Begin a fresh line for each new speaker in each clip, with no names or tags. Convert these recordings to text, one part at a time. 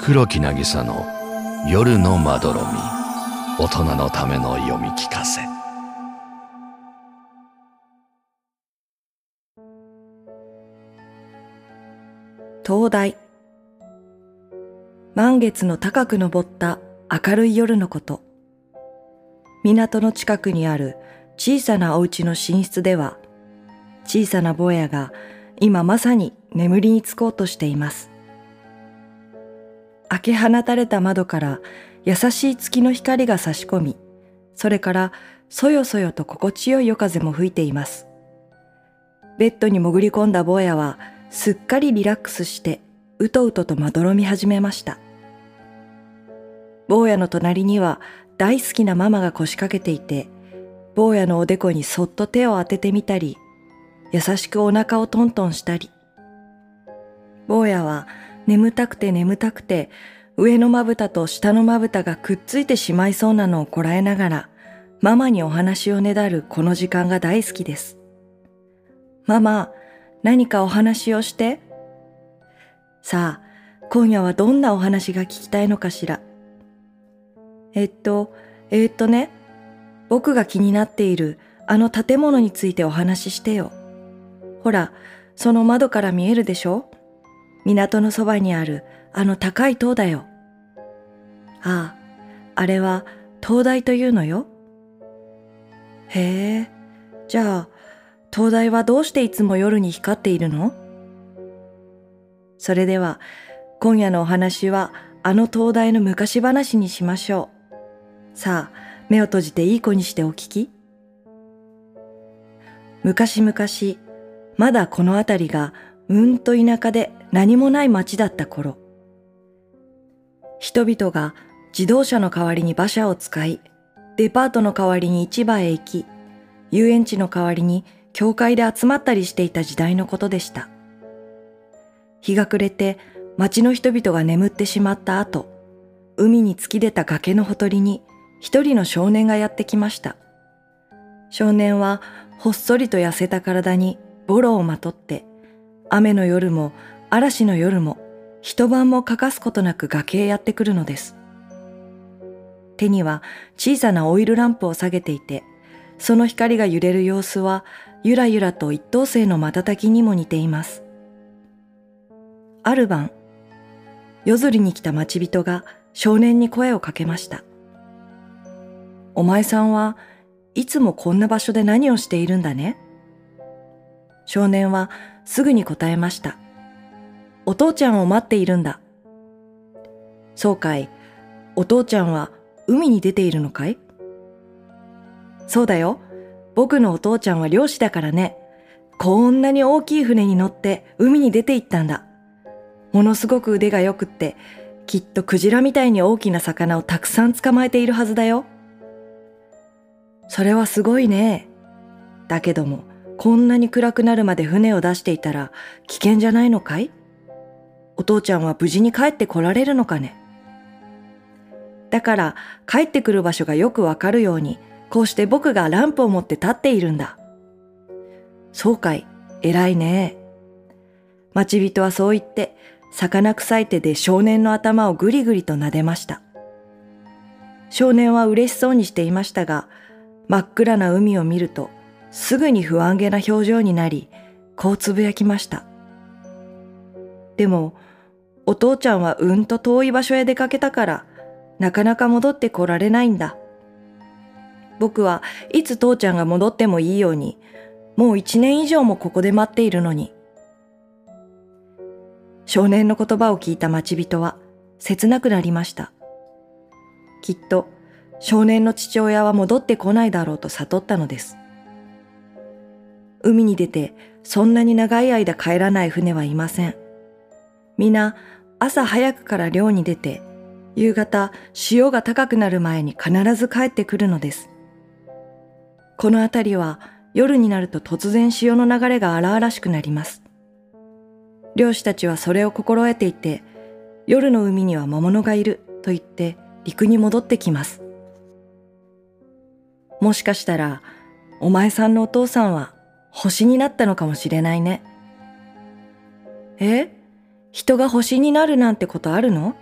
黒木渚の夜のまどろみ。大人のための読み聞かせ。
灯台。満月の高く昇った明るい夜のこと。港の近くにある小さなお家の寝室では小さな坊やが今まさに眠りにつこうとしています。開け放たれた窓から優しい月の光が差し込みそれからそよそよと心地よい夜風も吹いています。ベッドに潜り込んだ坊やはすっかりリラックスしてうとうととまどろみ始めました。坊やの隣には大好きなママが腰掛けていて坊やのおでこにそっと手を当ててみたり優しくお腹をトントンしたり坊やは眠たくて眠たくて上のまぶたと下のまぶたがくっついてしまいそうなのをこらえながらママにお話をねだるこの時間が大好きです。ママ、何かお話をして？さあ、今夜はどんなお話が聞きたいのかしら？えっと、えっとね、僕が気になっているあの建物についてお話ししてよ。ほら、その窓から見えるでしょ？港のそばにあるあの高い塔だよ。ああ、あれは灯台というのよ。へえ、じゃあ、灯台はどうしていつも夜に光っているの？それでは、今夜のお話はあの灯台の昔話にしましょう。さあ、目を閉じていい子にしてお聞き。昔々、まだこの辺りがうんと田舎で何もない町だった頃、人々が自動車の代わりに馬車を使い、デパートの代わりに市場へ行き、遊園地の代わりに教会で集まったりしていた時代のことでした。日が暮れて町の人々が眠ってしまった後、海に突き出た崖のほとりに一人の少年がやってきました。少年はほっそりと痩せた体にボロをまとって、雨の夜も嵐の夜も一晩も欠かすことなく崖へやってくるのです。手には小さなオイルランプを下げていて、その光が揺れる様子はゆらゆらと一等星の瞬きにも似ています。ある晩、夜釣りに来た待ち人が少年に声をかけました。お前さんはいつもこんな場所で何をしているんだね？少年はすぐに答えました。お父ちゃんを待っているんだ。そうかい。お父ちゃんは海に出ているのかい？そうだよ。僕のお父ちゃんは漁師だからね。こんなに大きい船に乗って海に出て行ったんだ。ものすごく腕が良くって、きっとクジラみたいに大きな魚をたくさん捕まえているはずだよ。それはすごいね。だけども、こんなに暗くなるまで船を出していたら危険じゃないのかい？お父ちゃんは無事に帰って来られるのかね？だから帰ってくる場所がよくわかるように、こうして僕がランプを持って立っているんだ。そうかい、偉いね。待ち人はそう言って、魚臭い手で少年の頭をぐりぐりと撫でました。少年は嬉しそうにしていましたが、真っ暗な海を見ると、すぐに不安げな表情になり、こうつぶやきました。でも、お父ちゃんはうんと遠い場所へ出かけたから、なかなか戻ってこられないんだ。僕はいつ父ちゃんが戻ってもいいように、もう一年以上もここで待っているのに。少年の言葉を聞いた待ち人は切なくなりました。きっと少年の父親は戻ってこないだろうと悟ったのです。海に出てそんなに長い間帰らない船はいません。皆朝早くから漁に出て夕方潮が高くなる前に必ず帰ってくるのです。この辺りは夜になると突然潮の流れが荒々しくなります。漁師たちはそれを心得ていて、夜の海には魔物がいると言って陸に戻ってきます。もしかしたら、お前さんのお父さんは星になったのかもしれないね。え？人が星になるなんてことあるの？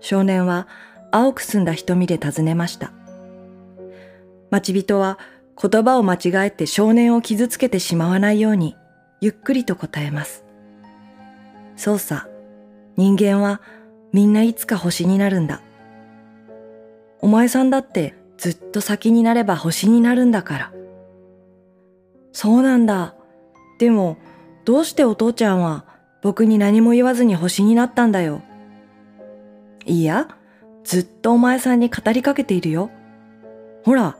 少年は青く澄んだ瞳で尋ねました。待ち人は言葉を間違えて少年を傷つけてしまわないようにゆっくりと答えます。そうさ、人間はみんないつか星になるんだ。お前さんだってずっと先になれば星になるんだから。そうなんだ。でも、どうしてお父ちゃんは僕に何も言わずに星になったんだよ。いいや、ずっとお前さんに語りかけているよ。ほら、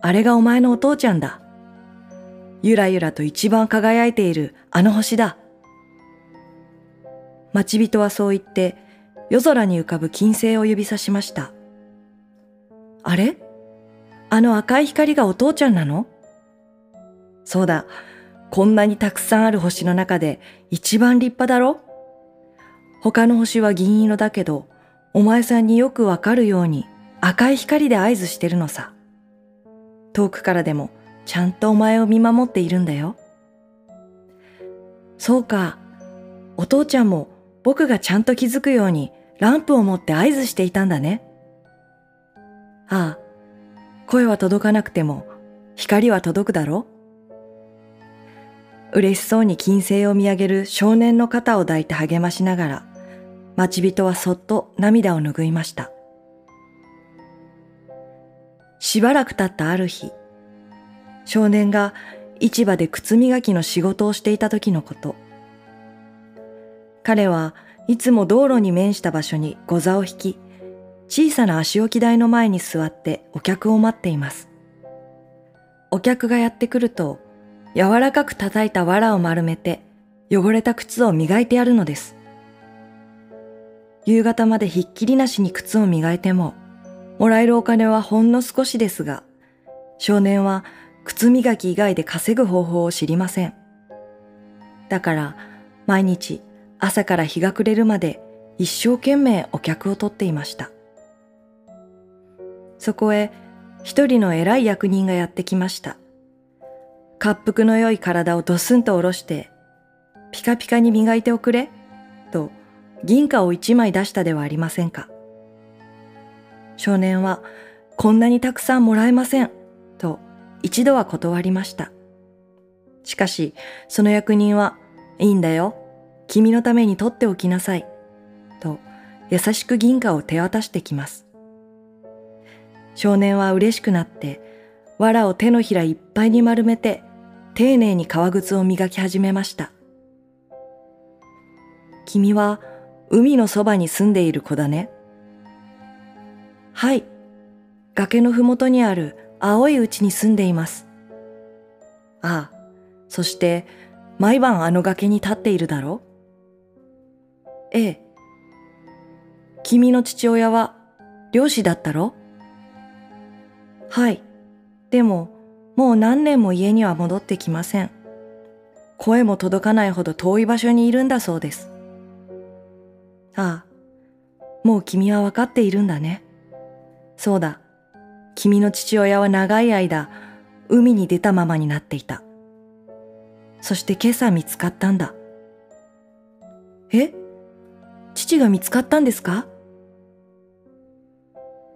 あれがお前のお父ちゃんだ。ゆらゆらと一番輝いているあの星だ。待ち人はそう言って、夜空に浮かぶ金星を指さしました。あれ？あの赤い光がお父ちゃんなの？そうだ。こんなにたくさんある星の中で一番立派だろ？他の星は銀色だけど、お前さんによくわかるように赤い光で合図してるのさ。遠くからでもちゃんとお前を見守っているんだよ。そうか。お父ちゃんも僕がちゃんと気づくようにランプを持って合図していたんだね。ああ、声は届かなくても光は届くだろ？う嬉しそうに金星を見上げる少年の肩を抱いて励ましながら、待ち人はそっと涙を拭いました。しばらく経ったある日、少年が市場で靴磨きの仕事をしていた時のこと。彼はいつも道路に面した場所に御座を引き、小さな足置き台の前に座ってお客を待っています。お客がやってくると、柔らかく叩いた藁を丸めて、汚れた靴を磨いてやるのです。夕方までひっきりなしに靴を磨いても、もらえるお金はほんの少しですが、少年は靴磨き以外で稼ぐ方法を知りません。だから、毎日朝から日が暮れるまで一生懸命お客を取っていました。そこへ一人の偉い役人がやってきました。滑腹の良い体をドスンと下ろして、ピカピカに磨いておくれ、と銀貨を一枚出したではありませんか。少年は、こんなにたくさんもらえません、と一度は断りました。しかし、その役人は、いいんだよ。君のために取っておきなさい。と、優しく銀貨を手渡してきます。少年は嬉しくなって、藁を手のひらいっぱいに丸めて、丁寧に革靴を磨き始めました。君は海のそばに住んでいる子だね。はい。崖のふもとにある青い家に住んでいます。ああ、そして毎晩あの崖に立っているだろうええ。君の父親は漁師だったろはい。でも、もう何年も家には戻ってきません。声も届かないほど遠い場所にいるんだそうです。ああ、もう君はわかっているんだね。そうだ。君の父親は長い間、海に出たままになっていた。そして今朝見つかったんだ。え？父が見つかったんですか？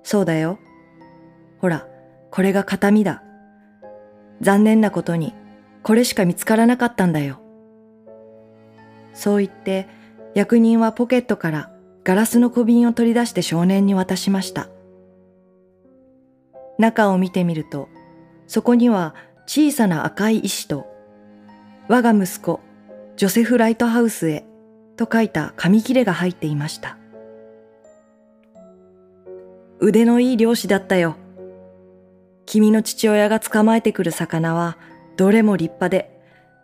そうだよ。ほら、これが形見だ。残念なことに、これしか見つからなかったんだよ。そう言って、役人はポケットからガラスの小瓶を取り出して少年に渡しました。中を見てみると、そこには小さな赤い石と、我が息子、ジョセフ・ライトハウスへと書いた紙切れが入っていました。腕のいい漁師だったよ。君の父親が捕まえてくる魚はどれも立派で、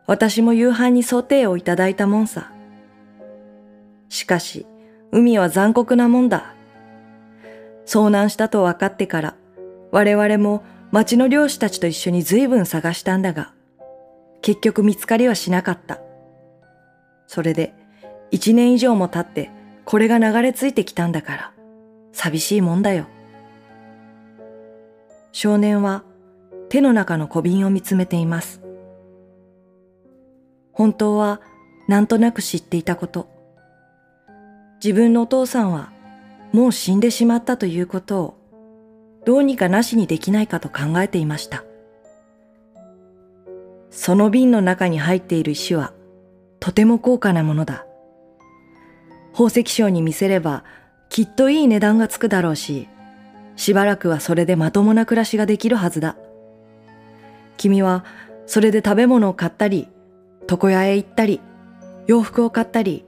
私も夕飯にソテーをいただいたもんさ。しかし、海は残酷なもんだ。遭難したと分かってから、我々も町の漁師たちと一緒に随分探したんだが、結局見つかりはしなかった。それで、一年以上も経ってこれが流れ着いてきたんだから、寂しいもんだよ。少年は手の中の小瓶を見つめています。本当はなんとなく知っていたこと。自分のお父さんはもう死んでしまったということをどうにかなしにできないかと考えていました。その瓶の中に入っている石はとても高価なものだ。宝石商に見せればきっといい値段がつくだろうし、しばらくはそれでまともな暮らしができるはずだ。君はそれで食べ物を買ったり、床屋へ行ったり、洋服を買ったり、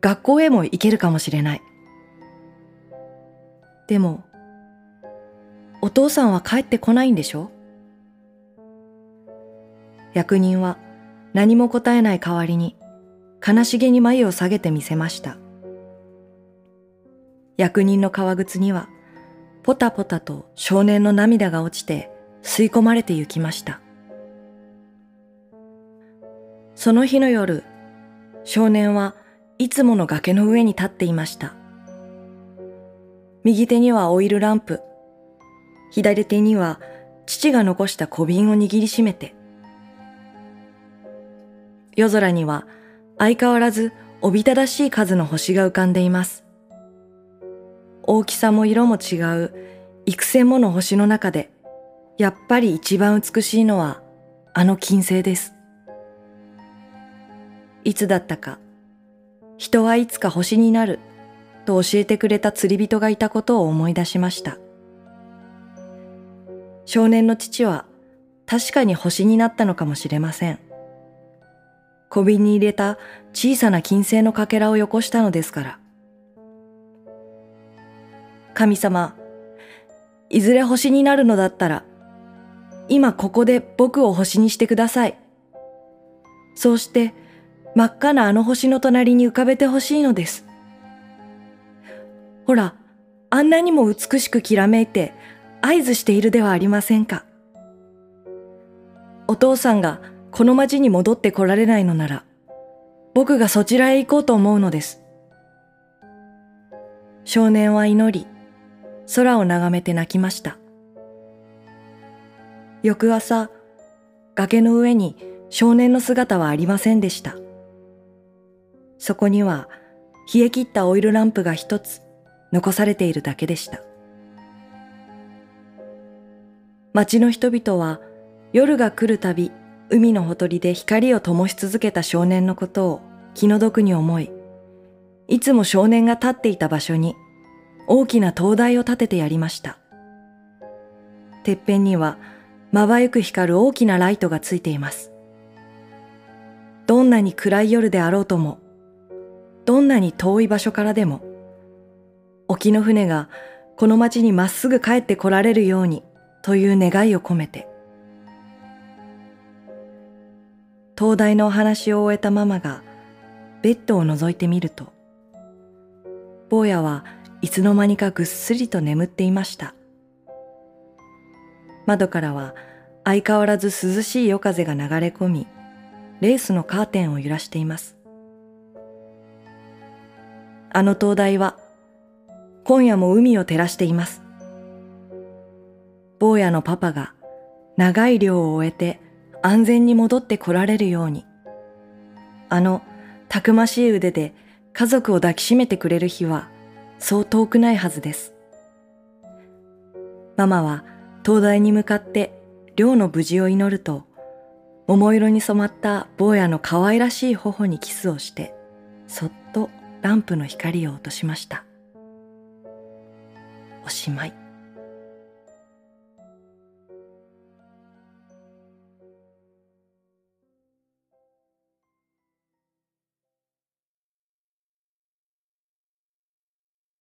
学校へも行けるかもしれない。でも、お父さんは帰ってこないんでしょ？役人は何も答えない代わりに悲しげに眉を下げてみせました。役人の革靴にはポタポタと少年の涙が落ちて吸い込まれて行きました。その日の夜、少年はいつもの崖の上に立っていました。右手にはオイルランプ、左手には父が残した小瓶を握りしめて、夜空には相変わらずおびただしい数の星が浮かんでいます。大きさも色も違う幾千もの星の中で、やっぱり一番美しいのはあの金星です。いつだったか、人はいつか星になると教えてくれた釣り人がいたことを思い出しました。少年の父は確かに星になったのかもしれません。小瓶に入れた小さな金星のかけらをよこしたのですから。神様、いずれ星になるのだったら、今ここで僕を星にしてください。そうして真っ赤なあの星の隣に浮かべてほしいのです。ほら、あんなにも美しくきらめいて合図しているではありませんか。お父さんがこの町に戻って来られないのなら、僕がそちらへ行こうと思うのです。少年は祈り、空を眺めて泣きました。翌朝、崖の上に少年の姿はありませんでした。そこには冷え切ったオイルランプが一つ残されているだけでした。町の人々は夜が来るたび海のほとりで光を灯し続けた少年のことを気の毒に思い、いつも少年が立っていた場所に大きな灯台を立ててやりました。てっぺんにはまばゆく光る大きなライトがついています。どんなに暗い夜であろうとも、どんなに遠い場所からでも、沖の船がこの町にまっすぐ帰って来られるようにという願いを込めて、東大のお話を終えたママがベッドを覗いてみると、坊やはいつの間にかぐっすりと眠っていました。窓からは相変わらず涼しい夜風が流れ込み、レースのカーテンを揺らしています。あの灯台は今夜も海を照らしています。坊やのパパが長い漁を終えて安全に戻って来られるように。あのたくましい腕で家族を抱きしめてくれる日はそう遠くないはずです。ママは灯台に向かって寮の無事を祈ると、桃色に染まった坊やの可愛らしい頬にキスをして、そっとランプの光を落としました。おしまい。